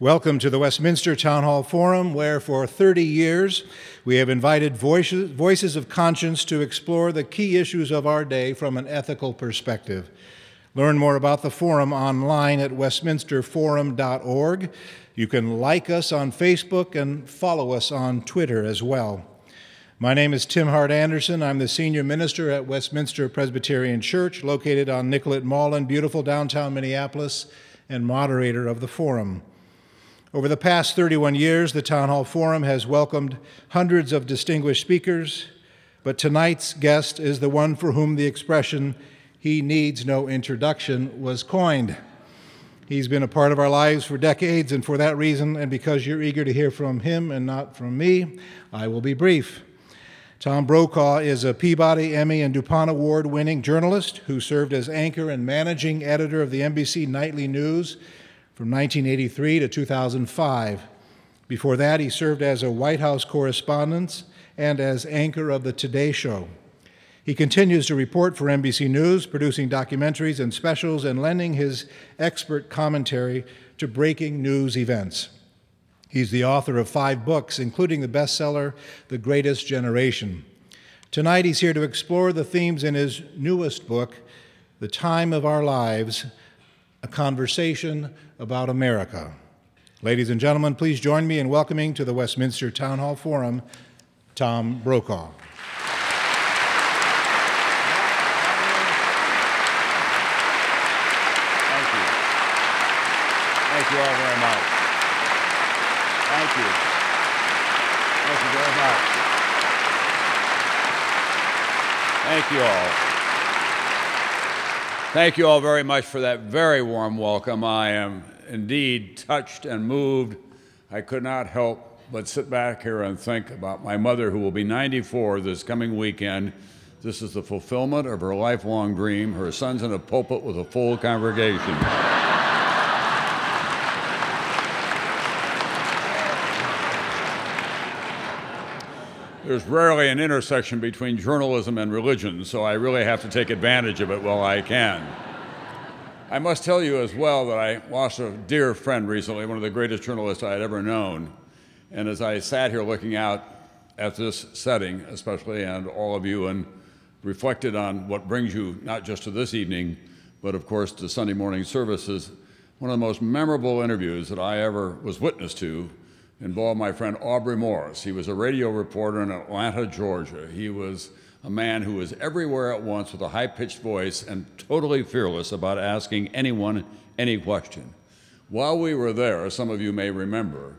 Welcome to the Westminster Town Hall Forum, where for 30 years we have invited voices, voices of conscience to explore the key issues of our day from an ethical perspective. Learn more about the forum online at westminsterforum.org. You can like us on Facebook and follow us on Twitter as well. My name is Tim Hart Andersen. I'm the senior minister at Westminster Presbyterian Church, located on Nicollet Mall in beautiful downtown Minneapolis, and moderator of the forum. Over the past 31 years, the Town Hall Forum has welcomed hundreds of distinguished speakers, but tonight's guest is the one for whom the expression, he needs no introduction, was coined. He's been a part of our lives for decades, and for that reason, and because you're eager to hear from him and not from me, I will be brief. Tom Brokaw is a Peabody, Emmy, and DuPont Award winning journalist who served as anchor and managing editor of the NBC Nightly News from 1983 to 2005. Before that, he served as a White House correspondent and as anchor of The Today Show. He continues to report for NBC News, producing documentaries and specials and lending his expert commentary to breaking news events. He's the author of five books, including the bestseller, The Greatest Generation. Tonight, he's here to explore the themes in his newest book, The Time of Our Lives A Conversation about America. Ladies and gentlemen, please join me in welcoming to the Westminster Town Hall Forum Tom Brokaw. Thank you. Thank you all very much. Thank you. Thank you very much. Thank you all. Thank you all very much for that very warm welcome. I am indeed touched and moved. I could not help but sit back here and think about my mother, who will be 94 this coming weekend. This is the fulfillment of her lifelong dream. Her son's in a pulpit with a full congregation. There's rarely an intersection between journalism and religion, so I really have to take advantage of it while I can. I must tell you as well that I lost a dear friend recently, one of the greatest journalists I had ever known. And as I sat here looking out at this setting, especially, and all of you, and reflected on what brings you not just to this evening, but of course to Sunday morning services, one of the most memorable interviews that I ever was witness to involved my friend Aubrey Morris. He was a radio reporter in Atlanta, Georgia. He was a man who was everywhere at once with a high pitched voice and totally fearless about asking anyone any question. While we were there, some of you may remember,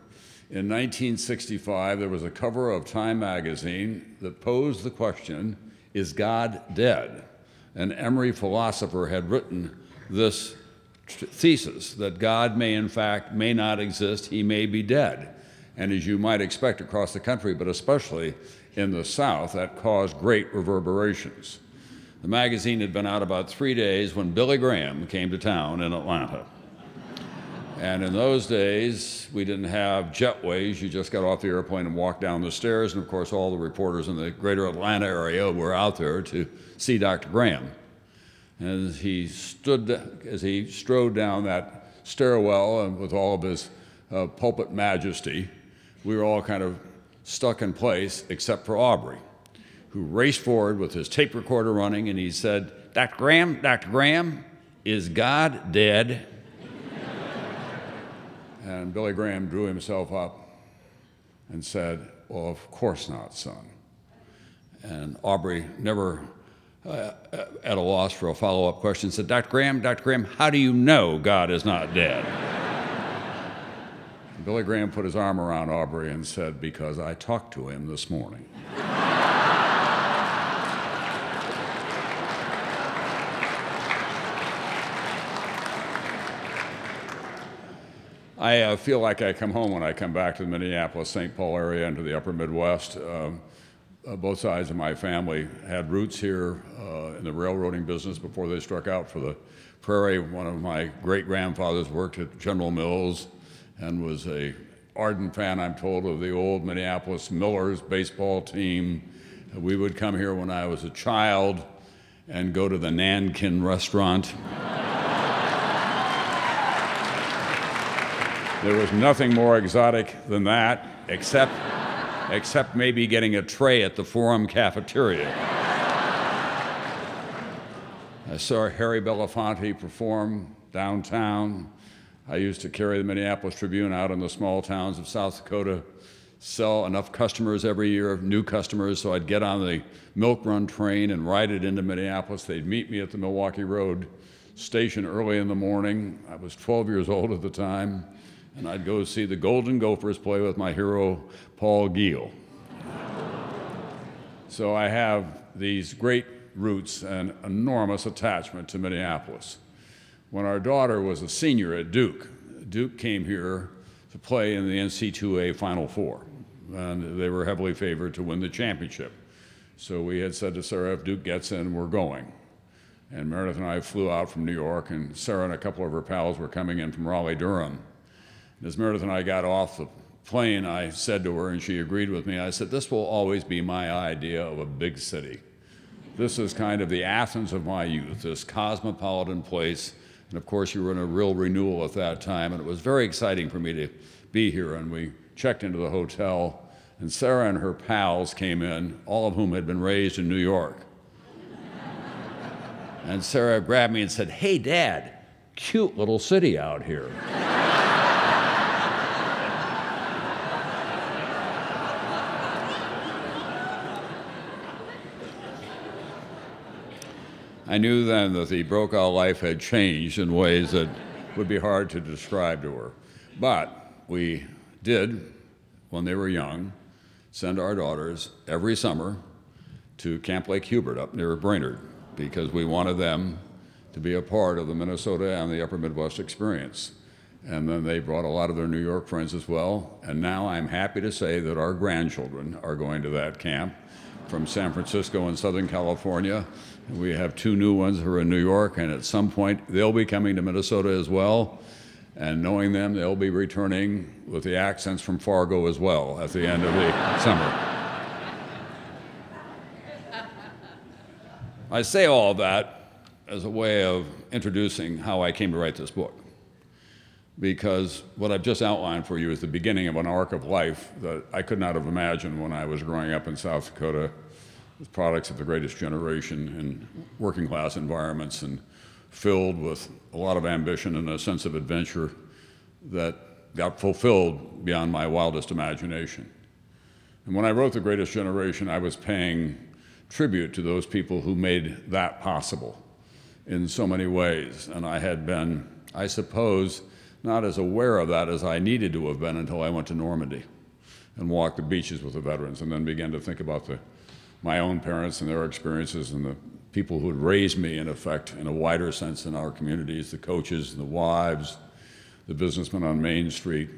in 1965, there was a cover of Time magazine that posed the question Is God dead? An Emory philosopher had written this thesis that God may, in fact, may not exist, he may be dead and as you might expect across the country, but especially in the South, that caused great reverberations. The magazine had been out about three days when Billy Graham came to town in Atlanta. And in those days, we didn't have jetways. You just got off the airplane and walked down the stairs. And of course, all the reporters in the greater Atlanta area were out there to see Dr. Graham. And As he stood, as he strode down that stairwell and with all of his uh, pulpit majesty, we were all kind of stuck in place except for Aubrey, who raced forward with his tape recorder running and he said, Dr. Graham, Dr. Graham, is God dead? and Billy Graham drew himself up and said, Well, of course not, son. And Aubrey, never uh, at a loss for a follow up question, said, Dr. Graham, Dr. Graham, how do you know God is not dead? Billy Graham put his arm around Aubrey and said, Because I talked to him this morning. I uh, feel like I come home when I come back to the Minneapolis, St. Paul area and to the upper Midwest. Um, uh, both sides of my family had roots here uh, in the railroading business before they struck out for the prairie. One of my great grandfathers worked at General Mills and was a ardent fan, I'm told, of the old Minneapolis Millers baseball team. We would come here when I was a child and go to the Nankin restaurant. There was nothing more exotic than that, except, except maybe getting a tray at the Forum cafeteria. I saw Harry Belafonte perform downtown. I used to carry the Minneapolis Tribune out in the small towns of South Dakota, sell enough customers every year, new customers, so I'd get on the Milk Run train and ride it into Minneapolis. They'd meet me at the Milwaukee Road station early in the morning. I was 12 years old at the time, and I'd go see the Golden Gophers play with my hero, Paul Giel. so I have these great roots and enormous attachment to Minneapolis. When our daughter was a senior at Duke, Duke came here to play in the NCAA Final Four, and they were heavily favored to win the championship. So we had said to Sarah, if Duke gets in, we're going. And Meredith and I flew out from New York, and Sarah and a couple of her pals were coming in from Raleigh, Durham. And as Meredith and I got off the plane, I said to her, and she agreed with me, I said, This will always be my idea of a big city. This is kind of the Athens of my youth, this cosmopolitan place. And of course, you were in a real renewal at that time, and it was very exciting for me to be here. And we checked into the hotel, and Sarah and her pals came in, all of whom had been raised in New York. and Sarah grabbed me and said, Hey, Dad, cute little city out here. I knew then that the Brokaw life had changed in ways that would be hard to describe to her. But we did, when they were young, send our daughters every summer to Camp Lake Hubert up near Brainerd because we wanted them to be a part of the Minnesota and the Upper Midwest experience. And then they brought a lot of their New York friends as well. And now I'm happy to say that our grandchildren are going to that camp from San Francisco and Southern California. We have two new ones who are in New York, and at some point they'll be coming to Minnesota as well. And knowing them, they'll be returning with the accents from Fargo as well at the end of the summer. I say all that as a way of introducing how I came to write this book. Because what I've just outlined for you is the beginning of an arc of life that I could not have imagined when I was growing up in South Dakota with products of the greatest generation in working class environments and filled with a lot of ambition and a sense of adventure that got fulfilled beyond my wildest imagination. And when I wrote The Greatest Generation, I was paying tribute to those people who made that possible in so many ways. And I had been, I suppose, not as aware of that as I needed to have been until I went to Normandy and walked the beaches with the veterans and then began to think about the my own parents and their experiences and the people who had raised me, in effect, in a wider sense in our communities the coaches, the wives, the businessmen on Main Street,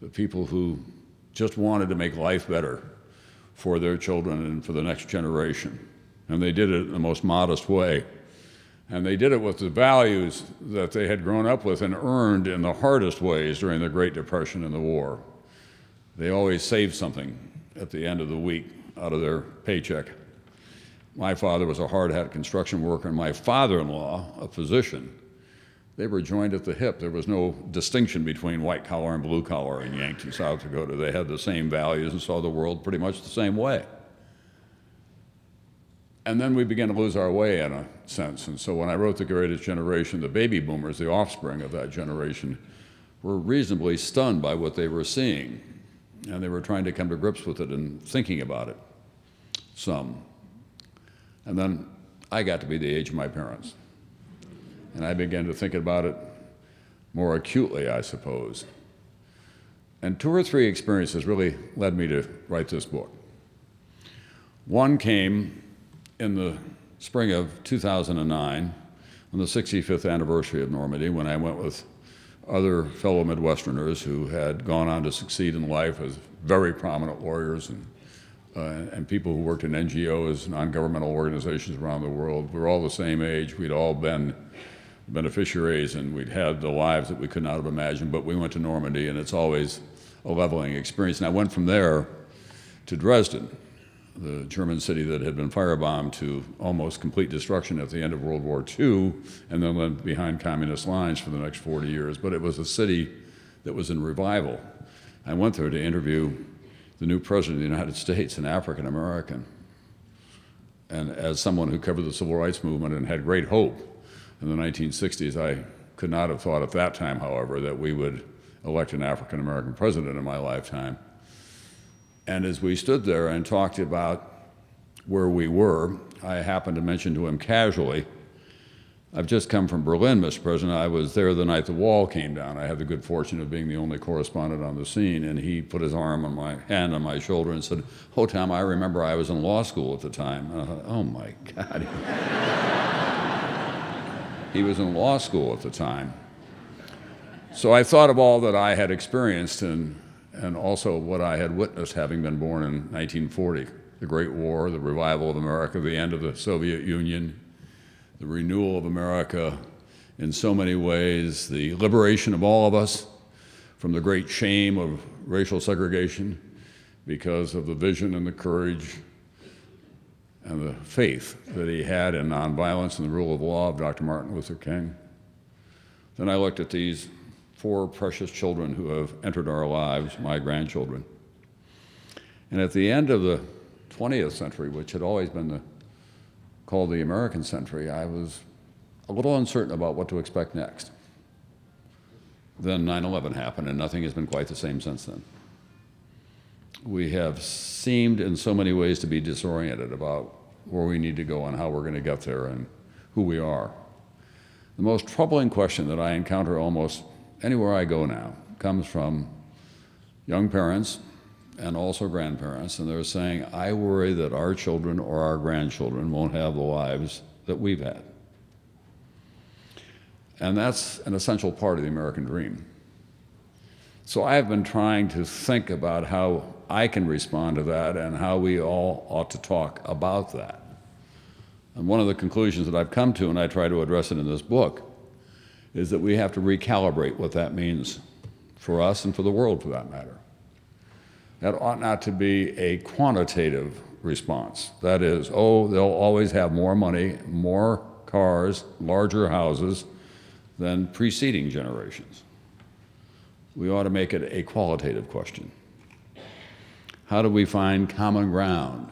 the people who just wanted to make life better for their children and for the next generation. And they did it in the most modest way. And they did it with the values that they had grown up with and earned in the hardest ways during the Great Depression and the war. They always saved something at the end of the week out of their paycheck. My father was a hard hat construction worker, and my father in law, a physician. They were joined at the hip. There was no distinction between white collar and blue collar in Yankton, South Dakota. They had the same values and saw the world pretty much the same way. And then we began to lose our way in a sense. And so when I wrote The Greatest Generation, the baby boomers, the offspring of that generation, were reasonably stunned by what they were seeing. And they were trying to come to grips with it and thinking about it some. And then I got to be the age of my parents. And I began to think about it more acutely, I suppose. And two or three experiences really led me to write this book. One came in the spring of 2009, on the 65th anniversary of Normandy, when I went with other fellow Midwesterners who had gone on to succeed in life as very prominent lawyers and uh, and people who worked in NGOs, non-governmental organizations around the world. We were all the same age. We'd all been beneficiaries, and we'd had the lives that we could not have imagined. But we went to Normandy, and it's always a leveling experience. And I went from there to Dresden, the German city that had been firebombed to almost complete destruction at the end of World War II, and then went behind communist lines for the next 40 years. But it was a city that was in revival. I went there to interview the new president of the United States, an African American. And as someone who covered the civil rights movement and had great hope in the 1960s, I could not have thought at that time, however, that we would elect an African American president in my lifetime. And as we stood there and talked about where we were, I happened to mention to him casually, I've just come from Berlin, Mr. President. I was there the night the wall came down. I had the good fortune of being the only correspondent on the scene, and he put his arm on my hand on my shoulder and said, "Oh, Tom, I remember I was in law school at the time." And I thought, "Oh my God." he was in law school at the time. So I thought of all that I had experienced and, and also what I had witnessed having been born in 1940 the Great War, the revival of America, the end of the Soviet Union, the renewal of America in so many ways, the liberation of all of us from the great shame of racial segregation because of the vision and the courage and the faith that he had in nonviolence and the rule of law of Dr. Martin Luther King. Then I looked at these four precious children who have entered our lives, my grandchildren. And at the end of the 20th century, which had always been the, called the American century, I was a little uncertain about what to expect next. Then 9 11 happened, and nothing has been quite the same since then. We have seemed in so many ways to be disoriented about where we need to go and how we're going to get there and who we are. The most troubling question that I encounter almost anywhere I go now comes from young parents and also grandparents, and they're saying, I worry that our children or our grandchildren won't have the lives that we've had. And that's an essential part of the American dream. So I have been trying to think about how I can respond to that and how we all ought to talk about that. And one of the conclusions that I've come to, and I try to address it in this book, is that we have to recalibrate what that means for us and for the world for that matter. That ought not to be a quantitative response. That is, oh, they'll always have more money, more cars, larger houses than preceding generations. We ought to make it a qualitative question. How do we find common ground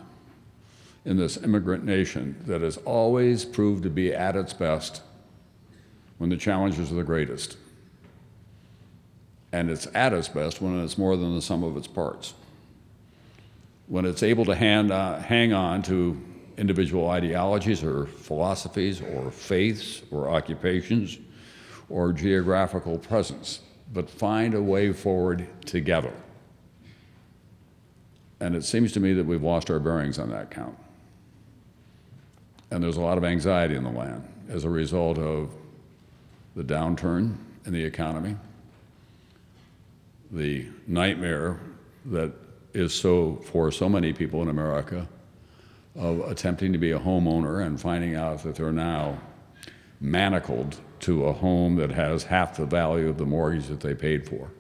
in this immigrant nation that has always proved to be at its best when the challenges are the greatest? And it's at its best when it's more than the sum of its parts when it's able to hand, uh, hang on to individual ideologies or philosophies or faiths or occupations or geographical presence, but find a way forward together. And it seems to me that we've lost our bearings on that count. And there's a lot of anxiety in the land as a result of the downturn in the economy, the nightmare that is so for so many people in America of attempting to be a homeowner and finding out that they're now manacled to a home that has half the value of the mortgage that they paid for.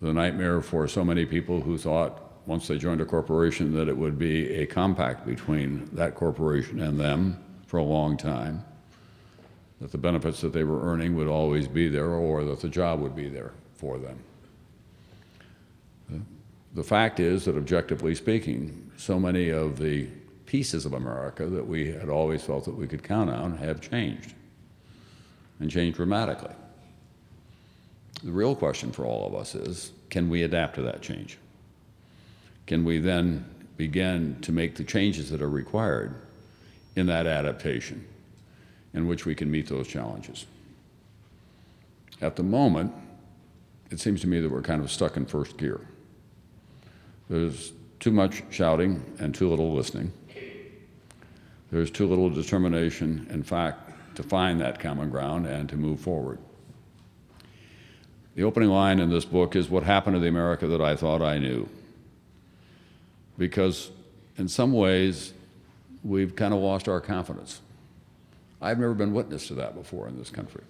The nightmare for so many people who thought once they joined a corporation that it would be a compact between that corporation and them for a long time, that the benefits that they were earning would always be there or that the job would be there for them. The fact is that, objectively speaking, so many of the pieces of America that we had always felt that we could count on have changed, and changed dramatically. The real question for all of us is can we adapt to that change? Can we then begin to make the changes that are required in that adaptation in which we can meet those challenges? At the moment, it seems to me that we're kind of stuck in first gear. There's too much shouting and too little listening. There's too little determination, in fact, to find that common ground and to move forward. The opening line in this book is What happened to the America that I thought I knew? Because in some ways, we've kind of lost our confidence. I've never been witness to that before in this country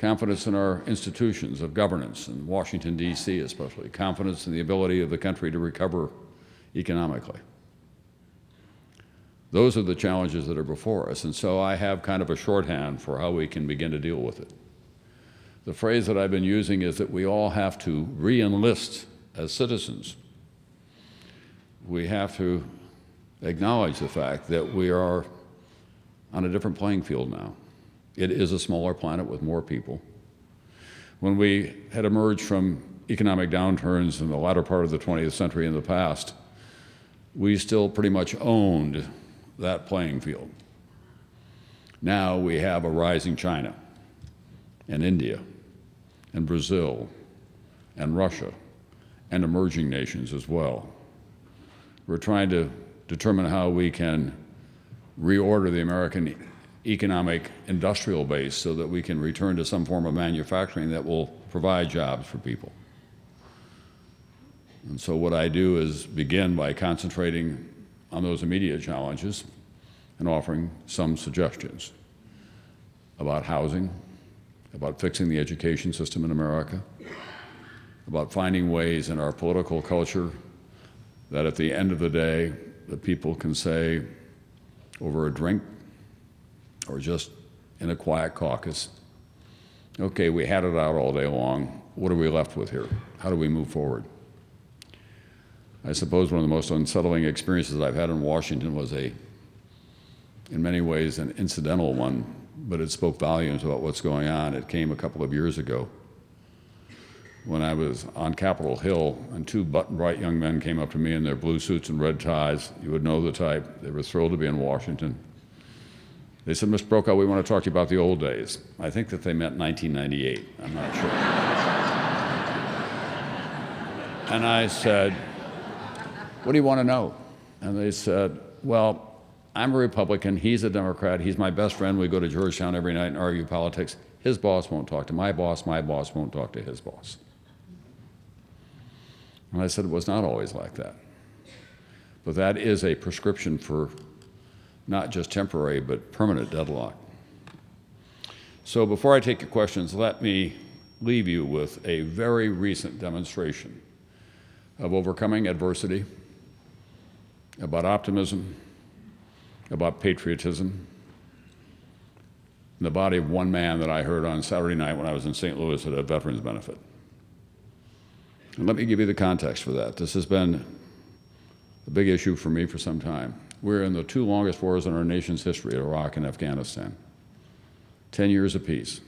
confidence in our institutions of governance, in Washington, D.C. especially, confidence in the ability of the country to recover economically. Those are the challenges that are before us, and so I have kind of a shorthand for how we can begin to deal with it. the phrase that I've been using is that we all have to re enlist as citizens. We have to acknowledge the fact that we are on a different playing field now. It is a smaller planet with more people. When we had emerged from economic downturns in the latter part of the 20th century in the past, we still pretty much owned that playing field. Now we have a rising China and India and Brazil and Russia and emerging nations as well. We're trying to determine how we can reorder the American economic industrial base so that we can return to some form of manufacturing that will provide jobs for people. And so, what I do is begin by concentrating on those immediate challenges and offering some suggestions about housing, about fixing the education system in America, about finding ways in our political culture that at the end of the day, the people can say over a drink or just in a quiet caucus, okay, we had it out all day long. What are we left with here? How do we move forward? I suppose one of the most unsettling experiences I've had in Washington was a, in many ways, an incidental one, but it spoke volumes about what's going on. It came a couple of years ago when I was on Capitol Hill, and two button bright young men came up to me in their blue suits and red ties. You would know the type. They were thrilled to be in Washington. They said, Mr. Brokaw, we want to talk to you about the old days. I think that they meant 1998. I'm not sure. and I said, What do you want to know? And they said, Well, I'm a Republican. He's a Democrat. He's my best friend. We go to Georgetown every night and argue politics. His boss won't talk to my boss. My boss won't talk to his boss. And I said it was not always like that. But that is a prescription for not just temporary, but permanent deadlock. So before I take your questions, let me leave you with a very recent demonstration of overcoming adversity, about optimism, about patriotism, in the body of one man that I heard on Saturday night when I was in St. Louis at a veterans benefit. And let me give you the context for that. This has been a big issue for me for some time. We're in the two longest wars in our nation's history, Iraq and Afghanistan. 10 years apiece,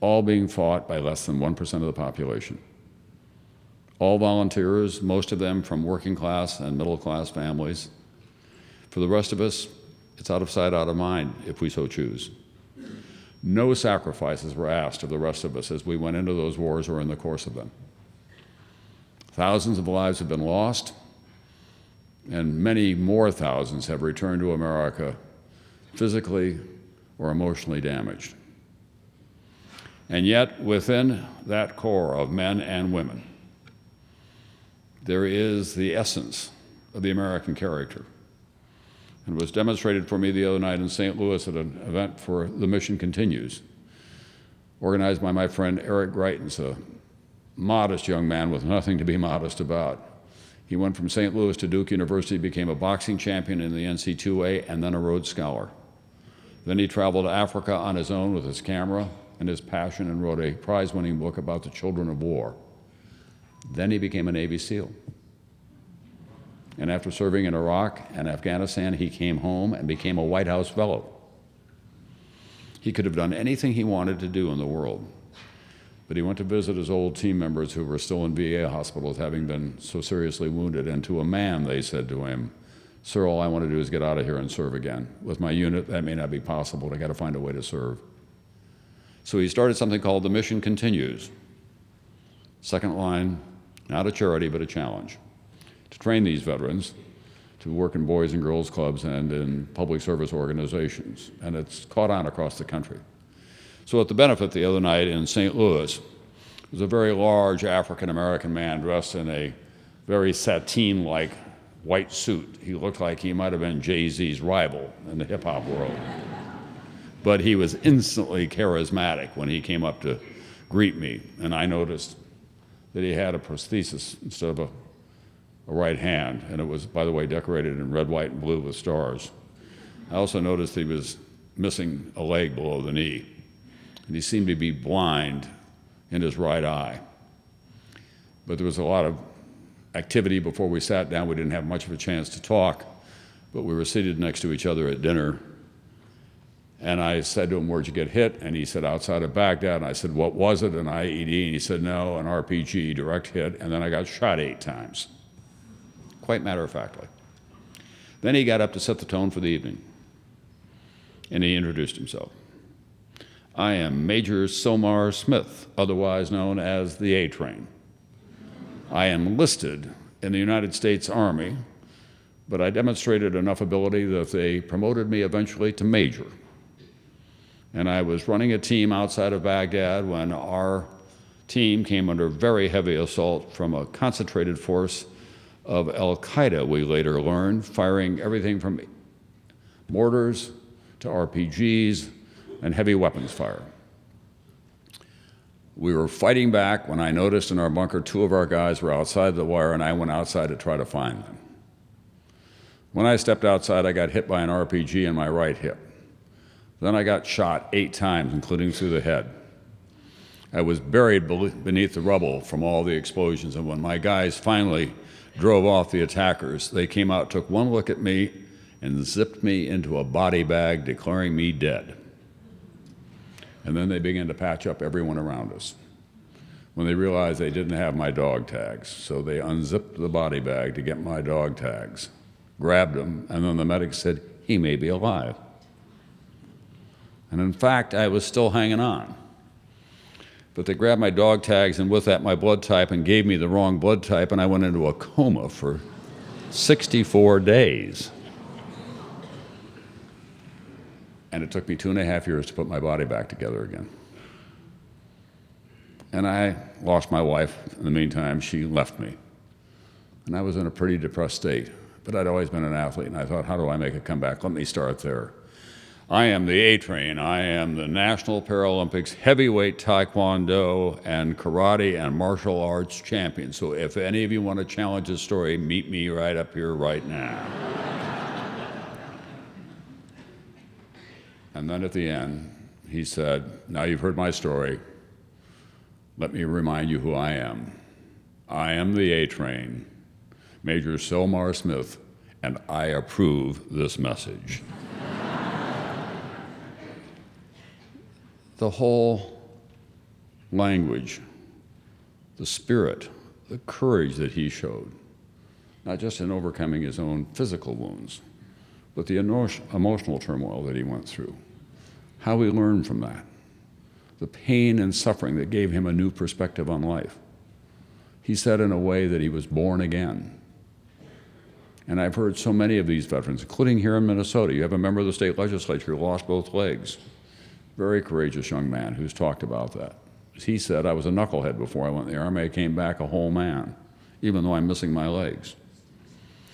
all being fought by less than 1% of the population. All volunteers, most of them from working class and middle class families. For the rest of us, it's out of sight, out of mind, if we so choose. No sacrifices were asked of the rest of us as we went into those wars or in the course of them. Thousands of lives have been lost, and many more thousands have returned to America physically or emotionally damaged. And yet, within that core of men and women, there is the essence of the American character. And it was demonstrated for me the other night in St. Louis at an event for The Mission Continues, organized by my friend Eric Greitens, a modest young man with nothing to be modest about. He went from St. Louis to Duke University, became a boxing champion in the NCAA, and then a Rhodes Scholar. Then he traveled to Africa on his own with his camera and his passion and wrote a prize winning book about the children of war. Then he became a Navy SEAL. And after serving in Iraq and Afghanistan, he came home and became a White House Fellow. He could have done anything he wanted to do in the world. But he went to visit his old team members who were still in VA hospitals, having been so seriously wounded. And to a man, they said to him, Sir, all I want to do is get out of here and serve again. With my unit, that may not be possible. but I got to find a way to serve. So he started something called The Mission Continues. Second line, not a charity, but a challenge to train these veterans to work in boys and girls clubs and in public service organizations. And it's caught on across the country. So at the benefit the other night in St. Louis, was a very large African American man dressed in a very sateen like white suit. He looked like he might have been Jay Z's rival in the hip hop world. But he was instantly charismatic when he came up to greet me, and I noticed that he had a prosthesis instead of a, a right hand, and it was, by the way, decorated in red, white, and blue with stars. I also noticed he was missing a leg below the knee. And he seemed to be blind in his right eye. But there was a lot of activity before we sat down. We didn't have much of a chance to talk, but we were seated next to each other at dinner. And I said to him, Where'd you get hit? And he said, Outside of Baghdad. And I said, What was it? An IED? And he said, No, an RPG, direct hit. And then I got shot eight times. Quite matter of factly. Then he got up to set the tone for the evening. And he introduced himself. I am Major Somar Smith, otherwise known as the A Train. I am enlisted in the United States Army, but I demonstrated enough ability that they promoted me eventually to major. And I was running a team outside of Baghdad when our team came under very heavy assault from a concentrated force of Al Qaeda, we later learned, firing everything from mortars to RPGs and heavy weapons fire. We were fighting back when I noticed in our bunker two of our guys were outside the wire, and I went outside to try to find them. When I stepped outside, I got hit by an RPG in my right hip. Then I got shot eight times, including through the head. I was buried beneath the rubble from all the explosions, and when my guys finally drove off the attackers, they came out, took one look at me, and zipped me into a body bag, declaring me dead. And then they began to patch up everyone around us. When they realized they didn't have my dog tags, so they unzipped the body bag to get my dog tags, grabbed them, and then the medic said, He may be alive. And in fact, I was still hanging on. But they grabbed my dog tags and with that my blood type and gave me the wrong blood type, and I went into a coma for 64 days. And it took me two and a half years to put my body back together again. And I lost my wife in the meantime. She left me. And I was in a pretty depressed state. But I'd always been an athlete, and I thought, how do I make a comeback? Let me start there. I am the A Train. I am the National Paralympics heavyweight taekwondo and karate and martial arts champion. So if any of you want to challenge this story, meet me right up here right now. And then at the end, he said, Now you've heard my story. Let me remind you who I am. I am the A Train, Major Silmar Smith, and I approve this message. the whole language, the spirit, the courage that he showed, not just in overcoming his own physical wounds, but the emotional turmoil that he went through, how he learned from that, the pain and suffering that gave him a new perspective on life. He said in a way that he was born again. And I've heard so many of these veterans, including here in Minnesota. You have a member of the state legislature who lost both legs very courageous young man who's talked about that. He said, I was a knucklehead before I went in the Army. I came back a whole man, even though I'm missing my legs.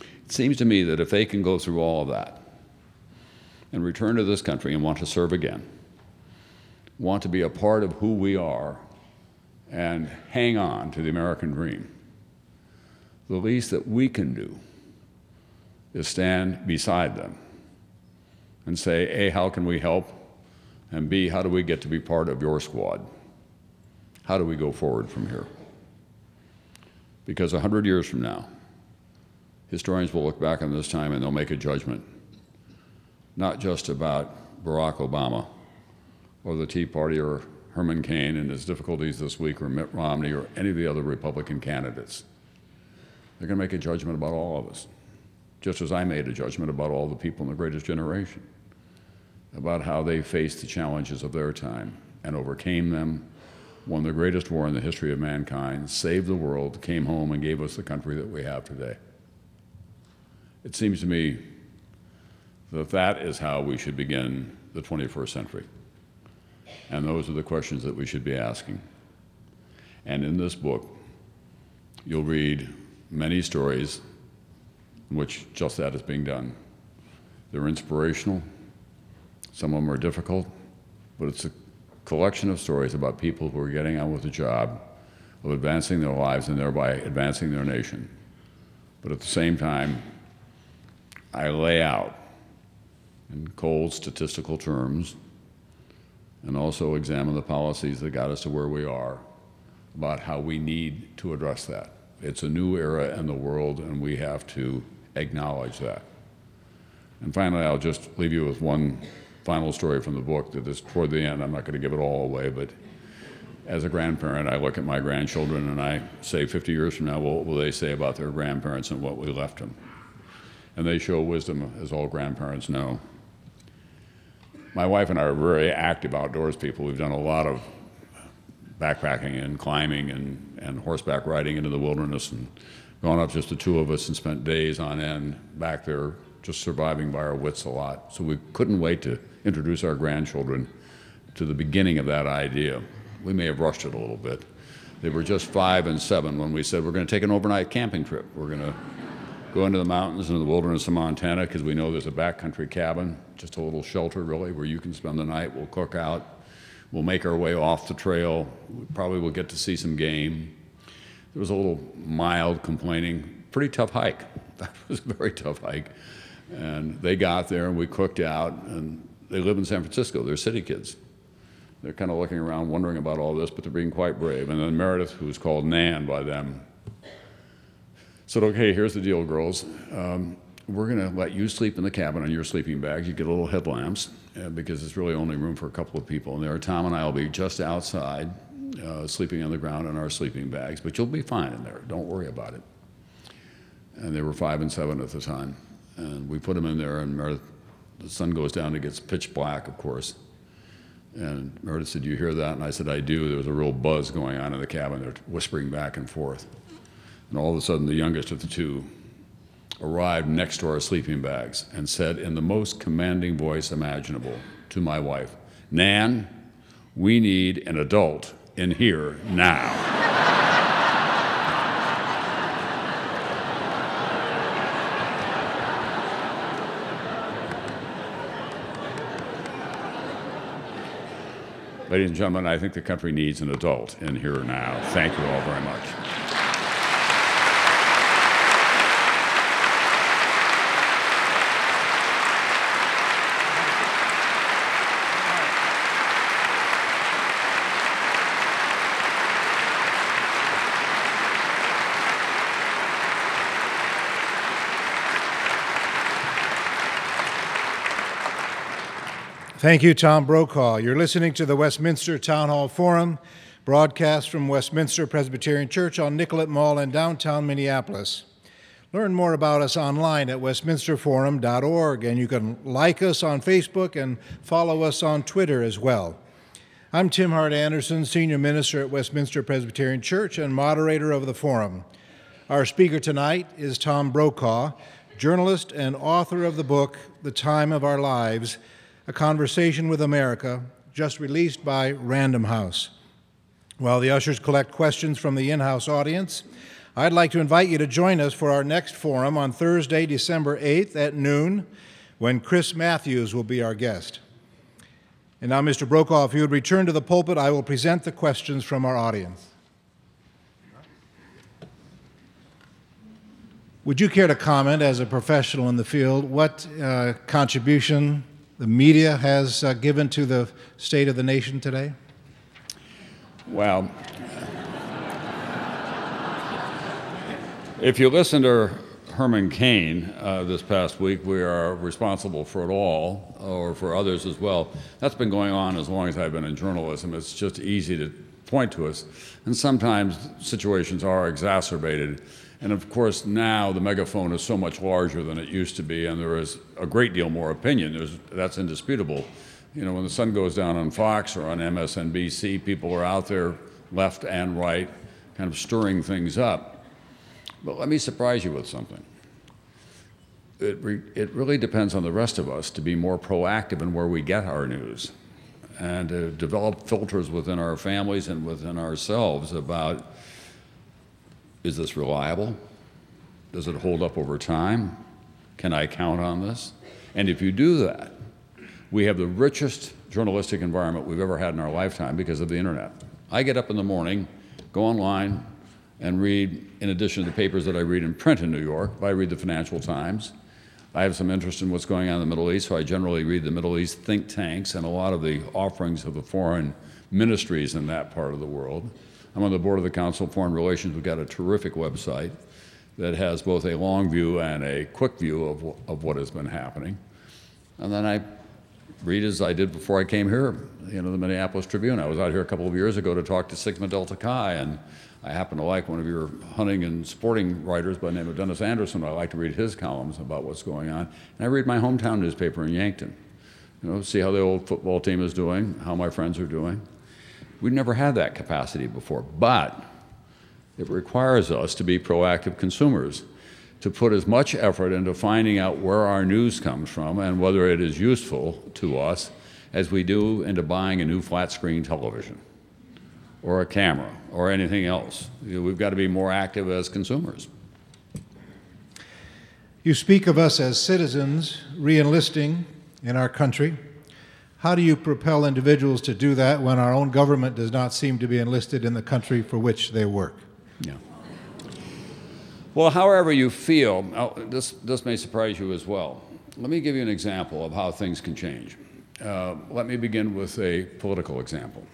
It seems to me that if they can go through all of that and return to this country and want to serve again, want to be a part of who we are, and hang on to the American dream, the least that we can do is stand beside them and say, A, how can we help? And B, how do we get to be part of your squad? How do we go forward from here? Because 100 years from now, historians will look back on this time and they'll make a judgment, not just about Barack Obama or the Tea Party or Herman Cain and his difficulties this week or Mitt Romney or any of the other Republican candidates. They're going to make a judgment about all of us, just as I made a judgment about all the people in the greatest generation about how they faced the challenges of their time and overcame them, won the greatest war in the history of mankind, saved the world, came home, and gave us the country that we have today. It seems to me that that is how we should begin the 21st century. And those are the questions that we should be asking. And in this book, you'll read many stories in which just that is being done. They're inspirational, some of them are difficult, but it's a collection of stories about people who are getting on with the job of advancing their lives and thereby advancing their nation. But at the same time, I lay out in cold statistical terms and also examine the policies that got us to where we are about how we need to address that. It's a new era in the world, and we have to acknowledge that. And finally, I'll just leave you with one final story from the book that is toward the end. I'm not going to give it all away, but as a grandparent, I look at my grandchildren and I say, 50 years from now, what will they say about their grandparents and what we left them? And they show wisdom, as all grandparents know. My wife and I are very active outdoors people. We've done a lot of backpacking and climbing and, and horseback riding into the wilderness and gone up just the two of us and spent days on end back there just surviving by our wits a lot. So we couldn't wait to introduce our grandchildren to the beginning of that idea. We may have rushed it a little bit. They were just five and seven when we said we're going to take an overnight camping trip. We're going to go into the mountains and the wilderness of Montana because we know there's a backcountry cabin, just a little shelter really, where you can spend the night. We'll cook out. We'll make our way off the trail. We probably will get to see some game. There was a little mild complaining. Pretty tough hike. That was a very tough hike. And they got there and we cooked out. And they live in San Francisco. They're city kids. They're kind of looking around, wondering about all this, but they're being quite brave. And then Meredith, who's called Nan by them, said, Okay, here's the deal, girls. Um, we're going to let you sleep in the cabin on your sleeping bags. You get little headlamps uh, because it's really only room for a couple of people. And there, Tom and I will be just outside, uh, sleeping on the ground in our sleeping bags. But you'll be fine in there. Don't worry about it. And they were five and seven at the time. And we put them in there, and Meredith, the sun goes down. It gets pitch black, of course. And Meredith said, "You hear that?" And I said, "I do." There was a real buzz going on in the cabin. They're whispering back and forth. And all of a sudden, the youngest of the two arrived next to our sleeping bags and said in the most commanding voice imaginable to my wife, Nan, we need an adult in here now. Ladies and gentlemen, I think the country needs an adult in here now. Thank you all very much. Thank you, Tom Brokaw. You're listening to the Westminster Town Hall Forum, broadcast from Westminster Presbyterian Church on Nicollet Mall in downtown Minneapolis. Learn more about us online at westminsterforum.org, and you can like us on Facebook and follow us on Twitter as well. I'm Tim Hart Andersen, Senior Minister at Westminster Presbyterian Church and moderator of the forum. Our speaker tonight is Tom Brokaw, journalist and author of the book, The Time of Our Lives a Conversation with America, just released by Random House. While the ushers collect questions from the in house audience, I'd like to invite you to join us for our next forum on Thursday, December 8th at noon, when Chris Matthews will be our guest. And now, Mr. Brokaw, if you would return to the pulpit, I will present the questions from our audience. Would you care to comment as a professional in the field what uh, contribution the media has uh, given to the state of the nation today? Well, if you listen to Herman Cain uh, this past week, we are responsible for it all, or for others as well. That's been going on as long as I've been in journalism. It's just easy to point to us. And sometimes situations are exacerbated and of course, now the megaphone is so much larger than it used to be, and there is a great deal more opinion. There's, that's indisputable. You know, when the sun goes down on Fox or on MSNBC, people are out there, left and right, kind of stirring things up. But let me surprise you with something. It, re- it really depends on the rest of us to be more proactive in where we get our news and to develop filters within our families and within ourselves about is this reliable? Does it hold up over time? Can I count on this? And if you do that, we have the richest journalistic environment we've ever had in our lifetime because of the internet. I get up in the morning, go online, and read, in addition to the papers that I read in print in New York, I read the Financial Times. I have some interest in what's going on in the Middle East, so I generally read the Middle East think tanks and a lot of the offerings of the foreign ministries in that part of the world. I'm on the board of the Council of Foreign Relations. We've got a terrific website that has both a long view and a quick view of, of what has been happening. And then I read as I did before I came here, you know, the Minneapolis Tribune. I was out here a couple of years ago to talk to Sigma Delta Chi, and I happen to like one of your hunting and sporting writers by the name of Dennis Anderson. I like to read his columns about what's going on. And I read my hometown newspaper in Yankton, you know, see how the old football team is doing, how my friends are doing. We've never had that capacity before, but it requires us to be proactive consumers, to put as much effort into finding out where our news comes from and whether it is useful to us as we do into buying a new flat screen television or a camera or anything else. You know, we've got to be more active as consumers. You speak of us as citizens reenlisting in our country. How do you propel individuals to do that when our own government does not seem to be enlisted in the country for which they work? Yeah. Well, however you feel, oh, this, this may surprise you as well. Let me give you an example of how things can change. Uh, let me begin with a political example.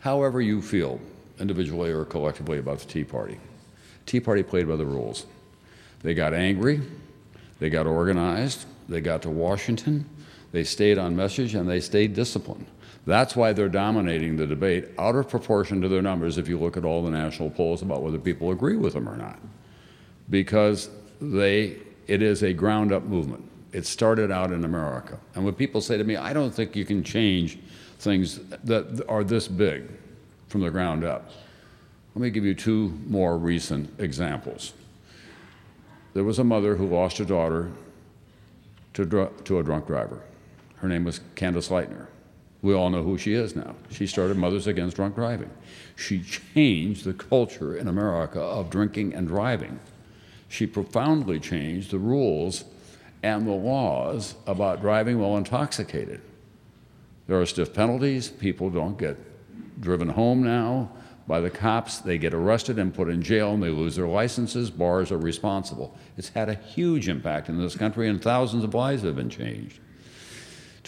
However you feel, individually or collectively, about the Tea Party, Tea Party played by the rules. They got angry, they got organized, they got to Washington, they stayed on message, and they stayed disciplined. That's why they're dominating the debate out of proportion to their numbers if you look at all the national polls about whether people agree with them or not. Because they, it is a ground up movement. It started out in America. And when people say to me, I don't think you can change things that are this big from the ground up, let me give you two more recent examples. There was a mother who lost her daughter to, to a drunk driver. Her name was Candace Lightner. We all know who she is now. She started Mothers Against Drunk Driving. She changed the culture in America of drinking and driving. She profoundly changed the rules and the laws about driving while intoxicated. There are stiff penalties. People don't get driven home now by the cops. They get arrested and put in jail and they lose their licenses. Bars are responsible. It's had a huge impact in this country and thousands of lives have been changed.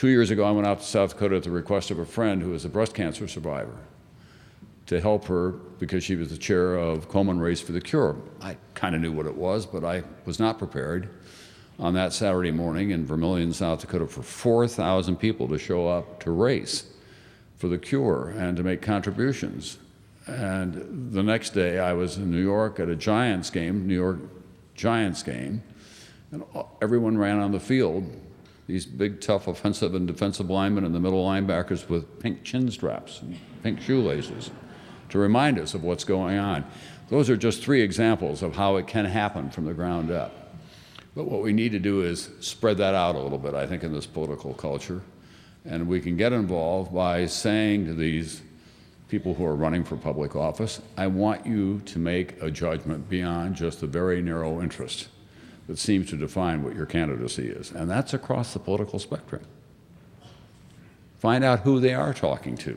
Two years ago, I went out to South Dakota at the request of a friend who is a breast cancer survivor to help her because she was the chair of Komen Race for the Cure. I kind of knew what it was, but I was not prepared on that Saturday morning in Vermillion, South Dakota, for 4,000 people to show up to race for the cure and to make contributions. And the next day, I was in New York at a Giants game, New York Giants game, and everyone ran on the field these big, tough offensive and defensive linemen and the middle linebackers with pink chin straps and pink shoelaces to remind us of what's going on. Those are just three examples of how it can happen from the ground up. But what we need to do is spread that out a little bit, I think, in this political culture. And we can get involved by saying to these people who are running for public office, I want you to make a judgment beyond just the very narrow interest that seems to define what your candidacy is, and that's across the political spectrum. Find out who they are talking to.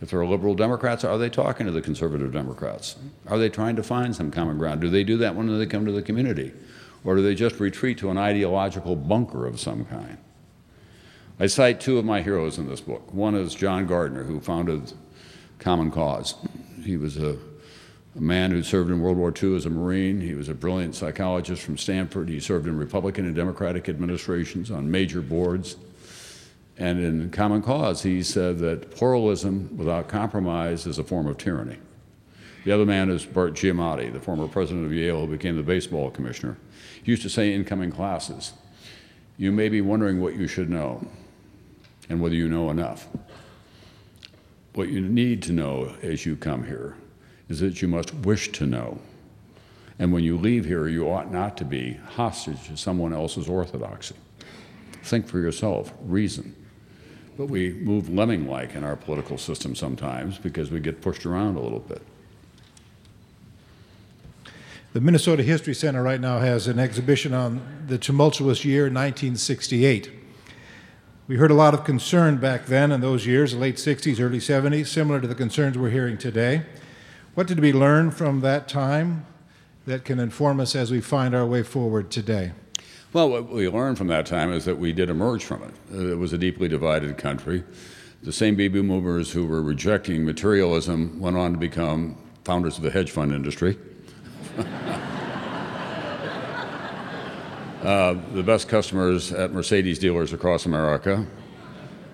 If they're liberal Democrats, are they talking to the conservative Democrats? Are they trying to find some common ground? Do they do that when they come to the community? Or do they just retreat to an ideological bunker of some kind? I cite two of my heroes in this book. One is John Gardner, who founded Common Cause. He was a a man who served in World War II as a Marine. He was a brilliant psychologist from Stanford. He served in Republican and Democratic administrations on major boards. And in Common Cause, he said that pluralism without compromise is a form of tyranny. The other man is Bart Giamatti, the former president of Yale who became the baseball commissioner. He used to say in incoming classes, You may be wondering what you should know and whether you know enough. What you need to know as you come here is that you must wish to know. And when you leave here, you ought not to be hostage to someone else's orthodoxy. Think for yourself, reason. But we move lemming like in our political system sometimes because we get pushed around a little bit. The Minnesota History Center right now has an exhibition on the tumultuous year 1968. We heard a lot of concern back then in those years, late 60s, early 70s, similar to the concerns we're hearing today. What did we learn from that time that can inform us as we find our way forward today? Well, what we learned from that time is that we did emerge from it. Uh, it was a deeply divided country. The same baby boomers who were rejecting materialism went on to become founders of the hedge fund industry. uh, the best customers at Mercedes dealers across America.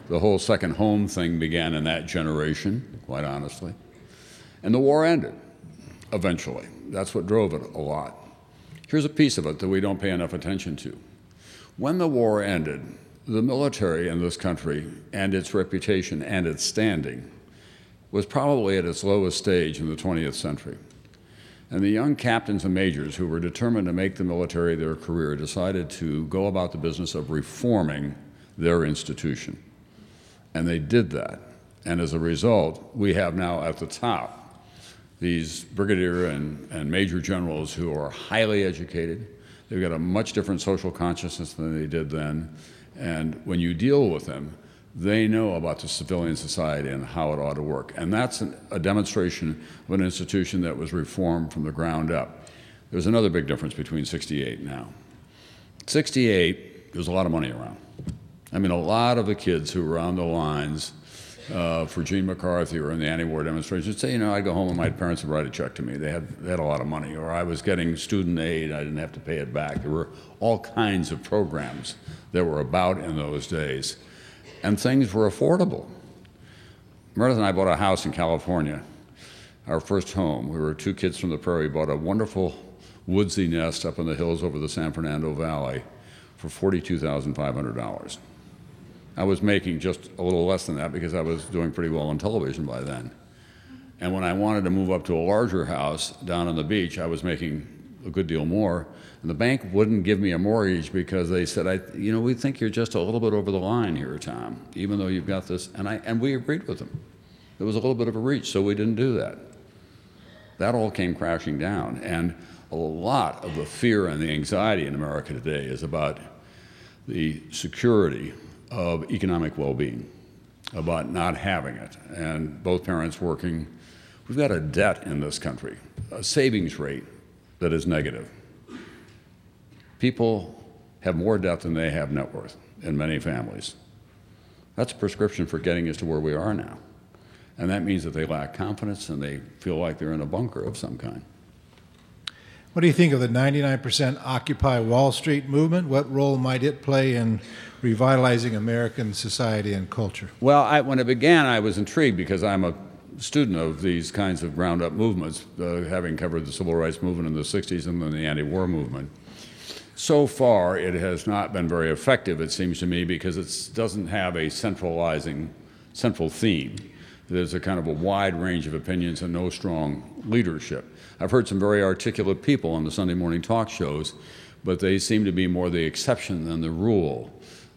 The whole second home thing began in that generation, quite honestly. And the war ended eventually. That's what drove it a lot. Here's a piece of it that we don't pay enough attention to. When the war ended, the military in this country and its reputation and its standing was probably at its lowest stage in the 20th century. And the young captains and majors who were determined to make the military their career decided to go about the business of reforming their institution. And they did that. And as a result, we have now at the top these brigadier and, and major generals who are highly educated. They've got a much different social consciousness than they did then. And when you deal with them, they know about the civilian society and how it ought to work. And that's an, a demonstration of an institution that was reformed from the ground up. There's another big difference between 68 now. 68, there's a lot of money around. I mean, a lot of the kids who were on the lines uh, for Gene McCarthy or in the anti-war demonstrations, say, you know, I'd go home and my parents would write a check to me. They had, they had a lot of money. Or I was getting student aid, I didn't have to pay it back. There were all kinds of programs that were about in those days. And things were affordable. Meredith and I bought a house in California, our first home. We were two kids from the prairie, bought a wonderful woodsy nest up in the hills over the San Fernando Valley for $42,500. I was making just a little less than that because I was doing pretty well on television by then. And when I wanted to move up to a larger house down on the beach, I was making a good deal more. And the bank wouldn't give me a mortgage because they said, I, you know, we think you're just a little bit over the line here, Tom, even though you've got this. And, I, and we agreed with them. It was a little bit of a reach, so we didn't do that. That all came crashing down. And a lot of the fear and the anxiety in America today is about the security of economic well being, about not having it, and both parents working. We've got a debt in this country, a savings rate that is negative. People have more debt than they have net worth in many families. That's a prescription for getting us to where we are now. And that means that they lack confidence and they feel like they're in a bunker of some kind. What do you think of the 99% Occupy Wall Street movement? What role might it play in revitalizing American society and culture? Well, I, when it began, I was intrigued because I'm a student of these kinds of ground up movements, uh, having covered the civil rights movement in the 60s and then the anti war movement. So far, it has not been very effective, it seems to me, because it doesn't have a centralizing, central theme. There's a kind of a wide range of opinions and no strong leadership. I've heard some very articulate people on the Sunday morning talk shows, but they seem to be more the exception than the rule.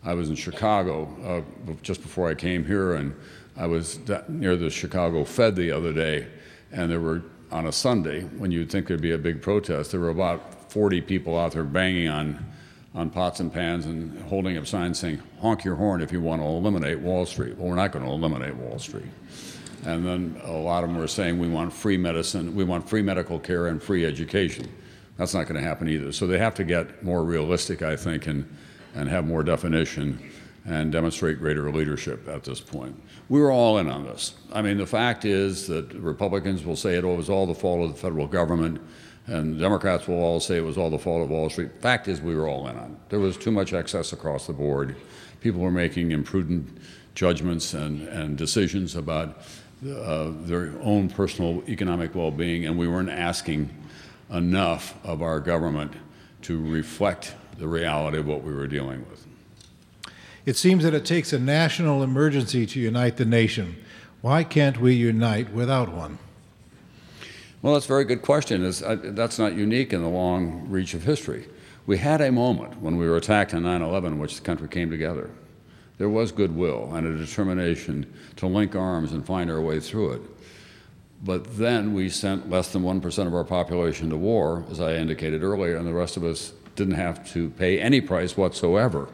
I was in Chicago uh, just before I came here, and I was near the Chicago Fed the other day, and there were, on a Sunday, when you'd think there'd be a big protest, there were about 40 people out there banging on, on pots and pans and holding up signs saying, honk your horn if you want to eliminate Wall Street. Well, we're not going to eliminate Wall Street. And then a lot of them were saying we want free medicine, we want free medical care and free education. That's not going to happen either. So they have to get more realistic, I think, and, and have more definition and demonstrate greater leadership at this point. We were all in on this. I mean, the fact is that Republicans will say it was all the fault of the federal government, and Democrats will all say it was all the fault of Wall Street. Fact is, we were all in on it. There was too much excess across the board. People were making imprudent judgments and, and decisions about uh, their own personal economic well being, and we weren't asking enough of our government to reflect the reality of what we were dealing with. It seems that it takes a national emergency to unite the nation. Why can't we unite without one? Well, that's a very good question. Uh, that's not unique in the long reach of history. We had a moment when we were attacked on 9 11 in which the country came together there was goodwill and a determination to link arms and find our way through it. But then we sent less than 1% of our population to war, as I indicated earlier, and the rest of us didn't have to pay any price whatsoever.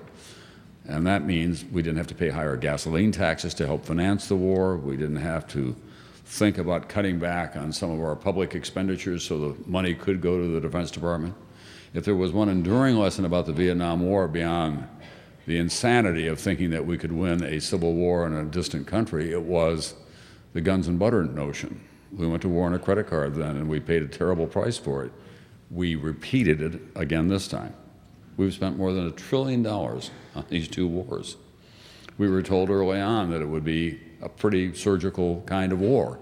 And that means we didn't have to pay higher gasoline taxes to help finance the war. We didn't have to think about cutting back on some of our public expenditures so the money could go to the Defense Department. If there was one enduring lesson about the Vietnam War beyond the insanity of thinking that we could win a civil war in a distant country, it was the guns and butter notion. We went to war on a credit card then, and we paid a terrible price for it. We repeated it again this time. We've spent more than a trillion dollars on these two wars. We were told early on that it would be a pretty surgical kind of war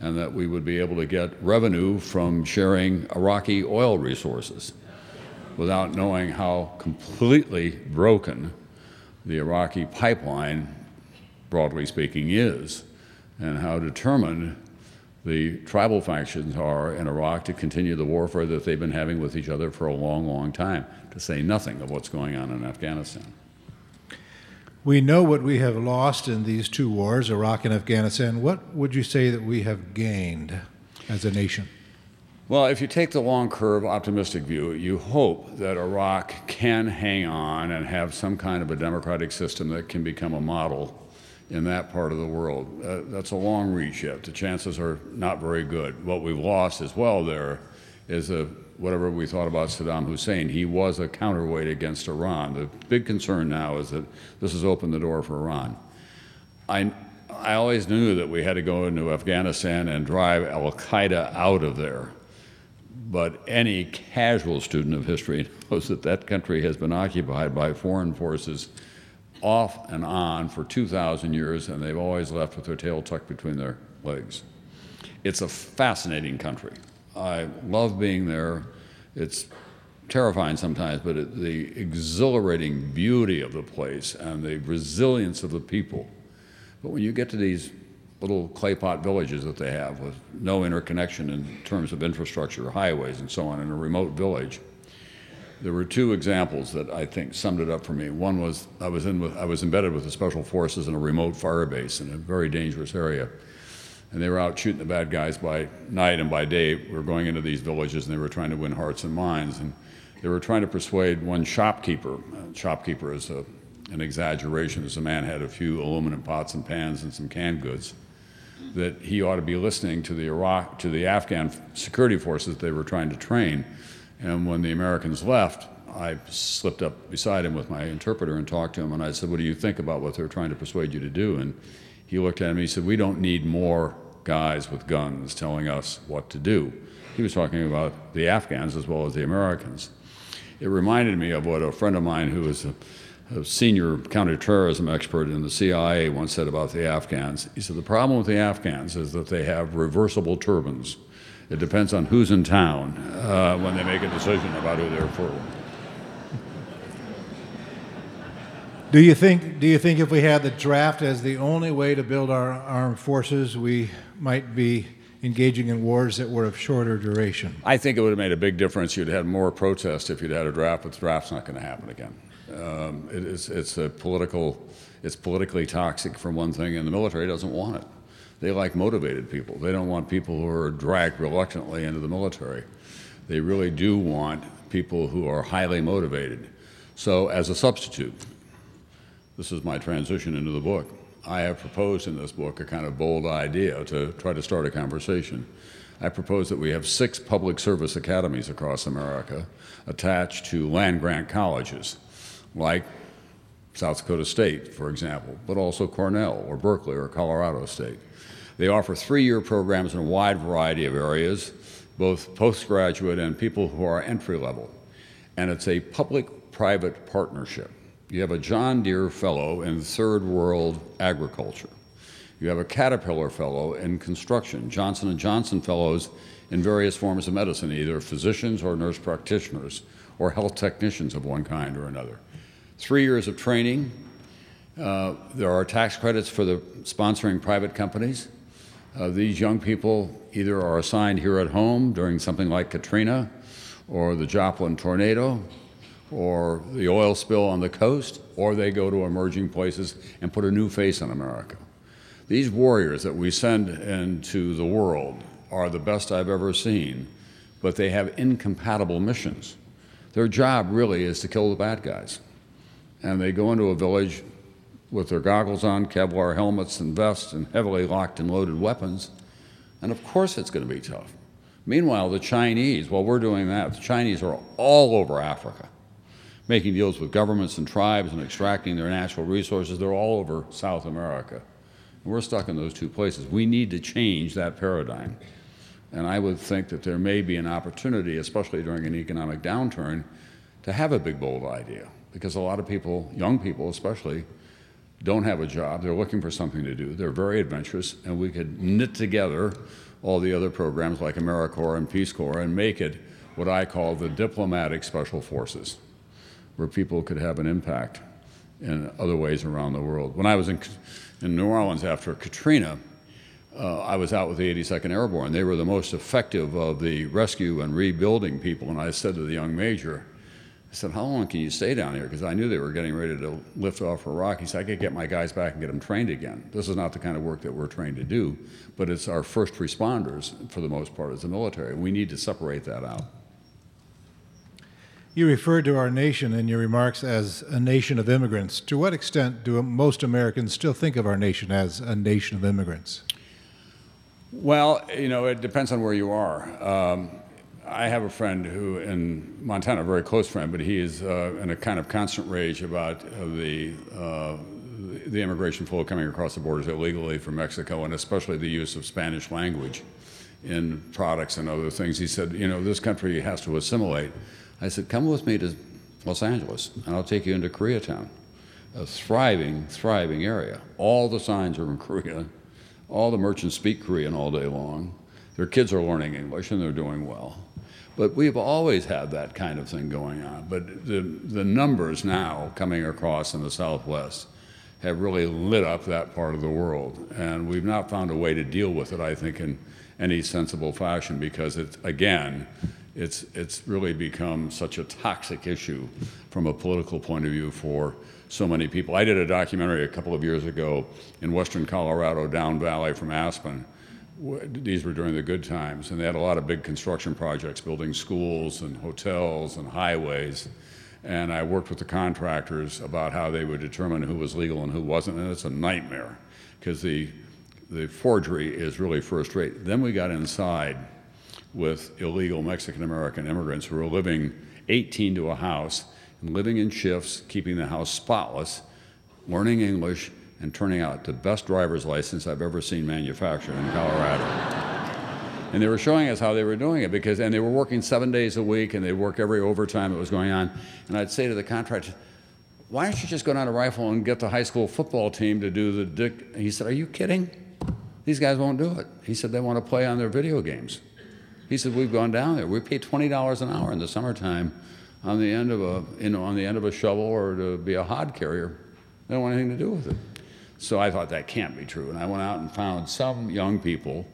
and that we would be able to get revenue from sharing Iraqi oil resources without knowing how completely broken the Iraqi pipeline, broadly speaking, is, and how determined the tribal factions are in Iraq to continue the warfare that they've been having with each other for a long, long time, to say nothing of what's going on in Afghanistan. We know what we have lost in these two wars, Iraq and Afghanistan. What would you say that we have gained as a nation? Well, if you take the long curve optimistic view, you hope that Iraq can hang on and have some kind of a democratic system that can become a model in that part of the world. Uh, that's a long reach yet. The chances are not very good. What we've lost as well there is a, whatever we thought about Saddam Hussein. He was a counterweight against Iran. The big concern now is that this has opened the door for Iran. I, I always knew that we had to go into Afghanistan and drive Al Qaeda out of there but any casual student of history knows that that country has been occupied by foreign forces off and on for 2,000 years, and they've always left with their tail tucked between their legs. It's a fascinating country. I love being there. It's terrifying sometimes, but it, the exhilarating beauty of the place and the resilience of the people. But when you get to these little clay pot villages that they have with no interconnection in terms of infrastructure, highways, and so on in a remote village. There were two examples that I think summed it up for me. One was I was in with, I was embedded with the special forces in a remote fire base in a very dangerous area, and they were out shooting the bad guys by night and by day. We were going into these villages and they were trying to win hearts and minds, and they were trying to persuade one shopkeeper. Uh, shopkeeper is a, an exaggeration. This a man had a few aluminum pots and pans and some canned goods that he ought to be listening to the Iraq, to the Afghan security forces they were trying to train. And when the Americans left, I slipped up beside him with my interpreter and talked to him. And I said, What do you think about what they're trying to persuade you to do? And he looked at me and he said, We don't need more guys with guns telling us what to do. He was talking about the Afghans as well as the Americans. It reminded me of what a friend of mine who was a a senior counterterrorism expert in the CIA once said about the Afghans. He said, The problem with the Afghans is that they have reversible turbans. It depends on who's in town uh, when they make a decision about who they're for. Do you think? Do you think if we had the draft as the only way to build our armed forces, we might be engaging in wars that were of shorter duration? I think it would have made a big difference. You'd had more protest if you'd had a draft, but the draft's not going to happen again. Um, it is, it's a political, it's politically toxic for one thing, and the military doesn't want it. They like motivated people. They don't want people who are dragged reluctantly into the military. They really do want people who are highly motivated. So, as a substitute, this is my transition into the book. I have proposed in this book a kind of bold idea to try to start a conversation. I propose that we have six public service academies across America attached to land grant colleges like South Dakota State, for example, but also Cornell or Berkeley or Colorado State. They offer three year programs in a wide variety of areas, both postgraduate and people who are entry level. And it's a public private partnership. You have a John Deere Fellow in Third World Agriculture. You have a Caterpillar Fellow in construction, Johnson & Johnson Fellows in various forms of medicine, either physicians or nurse practitioners or health technicians of one kind or another three years of training. Uh, there are tax credits for the sponsoring private companies. Uh, these young people either are assigned here at home during something like Katrina or the Joplin tornado or the oil spill on the coast, or they go to emerging places and put a new face on America. These warriors that we send into the world are the best I've ever seen, but they have incompatible missions. Their job really is to kill the bad guys and they go into a village with their goggles on, Kevlar helmets and vests, and heavily locked and loaded weapons. And of course, it's going to be tough. Meanwhile, the Chinese, while we're doing that, the Chinese are all over Africa, making deals with governments and tribes and extracting their natural resources. They're all over South America. And we're stuck in those two places. We need to change that paradigm. And I would think that there may be an opportunity, especially during an economic downturn, to have a big, bold idea. Because a lot of people, young people especially, don't have a job. They're looking for something to do. They're very adventurous, and we could knit together all the other programs like AmeriCorps and Peace Corps and make it what I call the diplomatic special forces, where people could have an impact in other ways around the world. When I was in, in New Orleans after Katrina, uh, I was out with the 82nd Airborne. They were the most effective of the rescue and rebuilding people. And I said to the young major, I said, How long can you stay down here? Because I knew they were getting ready to lift off for Iraq. He said, I could get my guys back and get them trained again. This is not the kind of work that we're trained to do, but it's our first responders, for the most part, as the military. We need to separate that out. You referred to our nation in your remarks as a nation of immigrants. To what extent do most Americans still think of our nation as a nation of immigrants? Well, you know, it depends on where you are. Um, I have a friend who in Montana, a very close friend, but he is uh, in a kind of constant rage about uh, the uh, the immigration flow coming across the borders illegally from Mexico, and especially the use of Spanish language in products and other things. He said, you know, this country has to assimilate. I said, come with me to Los Angeles, and I'll take you into Koreatown, a thriving, thriving area. All the signs are in Korean. All the merchants speak Korean all day long. Their kids are learning English, and they're doing well. But we've always had that kind of thing going on. But the, the numbers now coming across in the Southwest have really lit up that part of the world. And we've not found a way to deal with it, I think, in any sensible fashion because it's, again, it's, it's really become such a toxic issue from a political point of view for so many people. I did a documentary a couple of years ago in western Colorado, down valley from Aspen, these were during the good times, and they had a lot of big construction projects, building schools and hotels and highways. And I worked with the contractors about how they would determine who was legal and who wasn't, and it's a nightmare because the the forgery is really first rate. Then we got inside with illegal Mexican American immigrants who were living 18 to a house and living in shifts, keeping the house spotless, learning English, and turning out the best driver's license I've ever seen manufactured in Colorado. and they were showing us how they were doing it because, and they were working seven days a week and they work every overtime that was going on. And I'd say to the contractor, why don't you just go down to Rifle and get the high school football team to do the dick? And he said, are you kidding? These guys won't do it. He said they want to play on their video games. He said, we've gone down there. We pay $20 an hour in the summertime on the end of a, you know, on the end of a shovel or to be a hod carrier. They don't want anything to do with it. So I thought that can't be true. And I went out and found some young people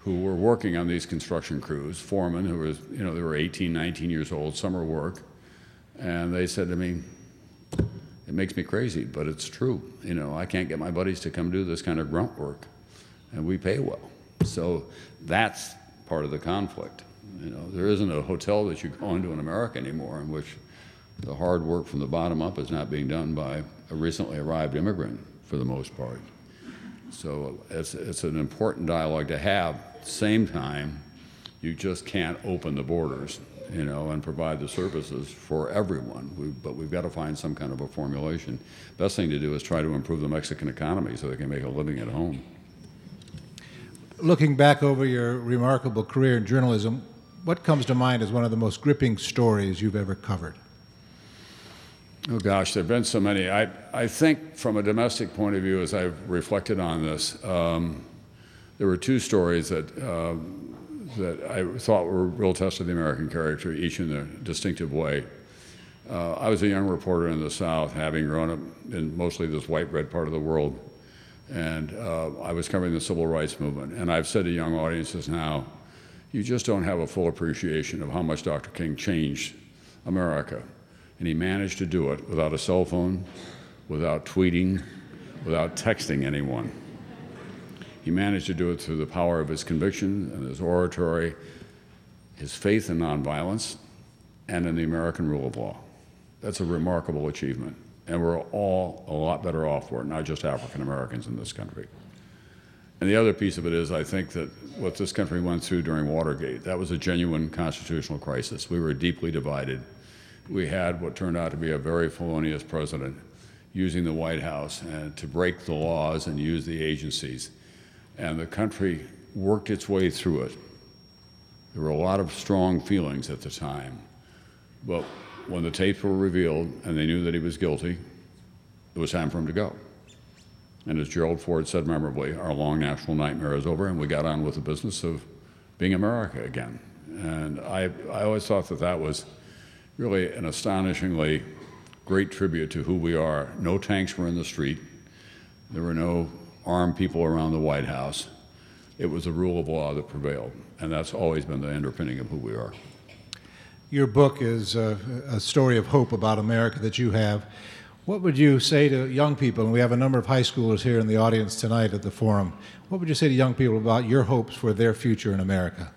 who were working on these construction crews, foremen who was, you know, they were 18, 19 years old, summer work. And they said to me, it makes me crazy, but it's true. You know, I can't get my buddies to come do this kind of grunt work. And we pay well. So that's part of the conflict. You know, there isn't a hotel that you go into in America anymore in which the hard work from the bottom up is not being done by a recently arrived immigrant for the most part. So it's, it's an important dialogue to have. At the same time, you just can't open the borders, you know, and provide the services for everyone. We, but we've got to find some kind of a formulation. Best thing to do is try to improve the Mexican economy so they can make a living at home. Looking back over your remarkable career in journalism, what comes to mind as one of the most gripping stories you've ever covered? Oh gosh, there have been so many. I, I think from a domestic point of view, as I've reflected on this, um, there were two stories that, uh, that I thought were real tests of the American character, each in a distinctive way. Uh, I was a young reporter in the South, having grown up in mostly this white bread part of the world, and uh, I was covering the civil rights movement. And I've said to young audiences now, you just don't have a full appreciation of how much Dr. King changed America and he managed to do it without a cell phone, without tweeting, without texting anyone. He managed to do it through the power of his conviction and his oratory, his faith in nonviolence, and in the American rule of law. That's a remarkable achievement. And we're all a lot better off for it, not just African Americans in this country. And the other piece of it is, I think that what this country went through during Watergate, that was a genuine constitutional crisis. We were deeply divided. We had what turned out to be a very felonious president using the White House and to break the laws and use the agencies. And the country worked its way through it. There were a lot of strong feelings at the time. But when the tapes were revealed and they knew that he was guilty, it was time for him to go. And as Gerald Ford said memorably, our long national nightmare is over, and we got on with the business of being America again. And I, I always thought that that was really an astonishingly great tribute to who we are. No tanks were in the street, there were no armed people around the White House. It was the rule of law that prevailed, and that's always been the underpinning of who we are. Your book is a, a story of hope about America that you have. What would you say to young people? And we have a number of high schoolers here in the audience tonight at the forum. What would you say to young people about your hopes for their future in America?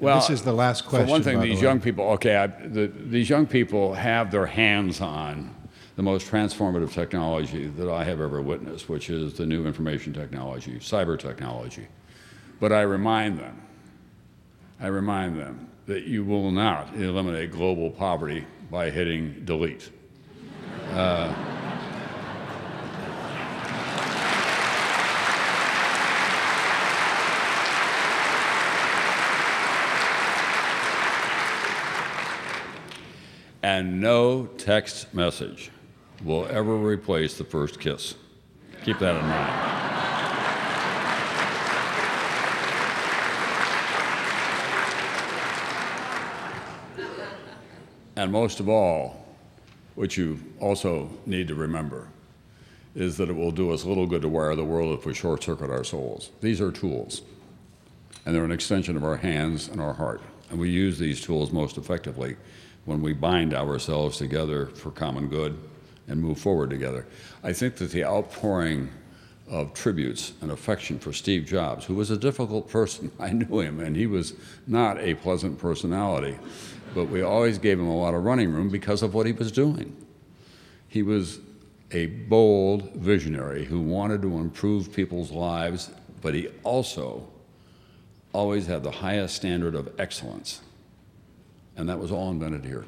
Well, this is the last question. For one thing, these the young people, okay, I, the, these young people have their hands on the most transformative technology that I have ever witnessed, which is the new information technology, cyber technology. But I remind them, I remind them that you will not eliminate global poverty by hitting delete. Uh, and no text message will ever replace the first kiss. Keep that in mind. And most of all, what you also need to remember is that it will do us little good to wire the world if we short circuit our souls. These are tools, and they're an extension of our hands and our heart. And we use these tools most effectively when we bind ourselves together for common good and move forward together. I think that the outpouring of tributes and affection for Steve Jobs, who was a difficult person, I knew him, and he was not a pleasant personality, but we always gave him a lot of running room because of what he was doing. He was a bold visionary who wanted to improve people's lives, but he also always had the highest standard of excellence. And that was all invented here.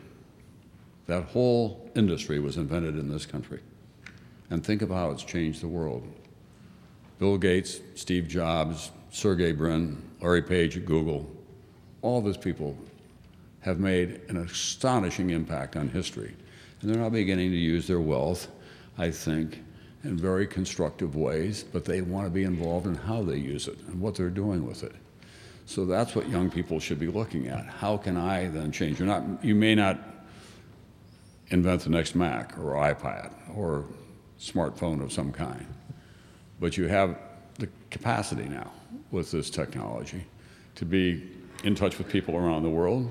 That whole industry was invented in this country. And think of how it's changed the world. Bill Gates, Steve Jobs, Sergey Brin, Larry Page at Google, all those people have made an astonishing impact on history. And they're now beginning to use their wealth, I think, in very constructive ways, but they want to be involved in how they use it and what they're doing with it. So that's what young people should be looking at. How can I then change? You're not, you may not invent the next Mac or iPad or smartphone of some kind, but you have the capacity now with this technology to be in touch with people around the world,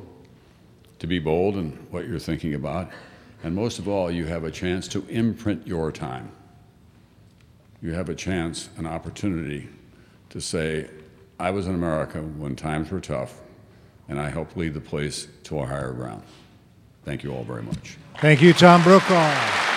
to be bold in what you're thinking about, and most of all, you have a chance to imprint your time. You have a chance, an opportunity to say, I was in America when times were tough, and I helped lead the place to a higher ground. Thank you all very much. Thank you, Tom Brokaw.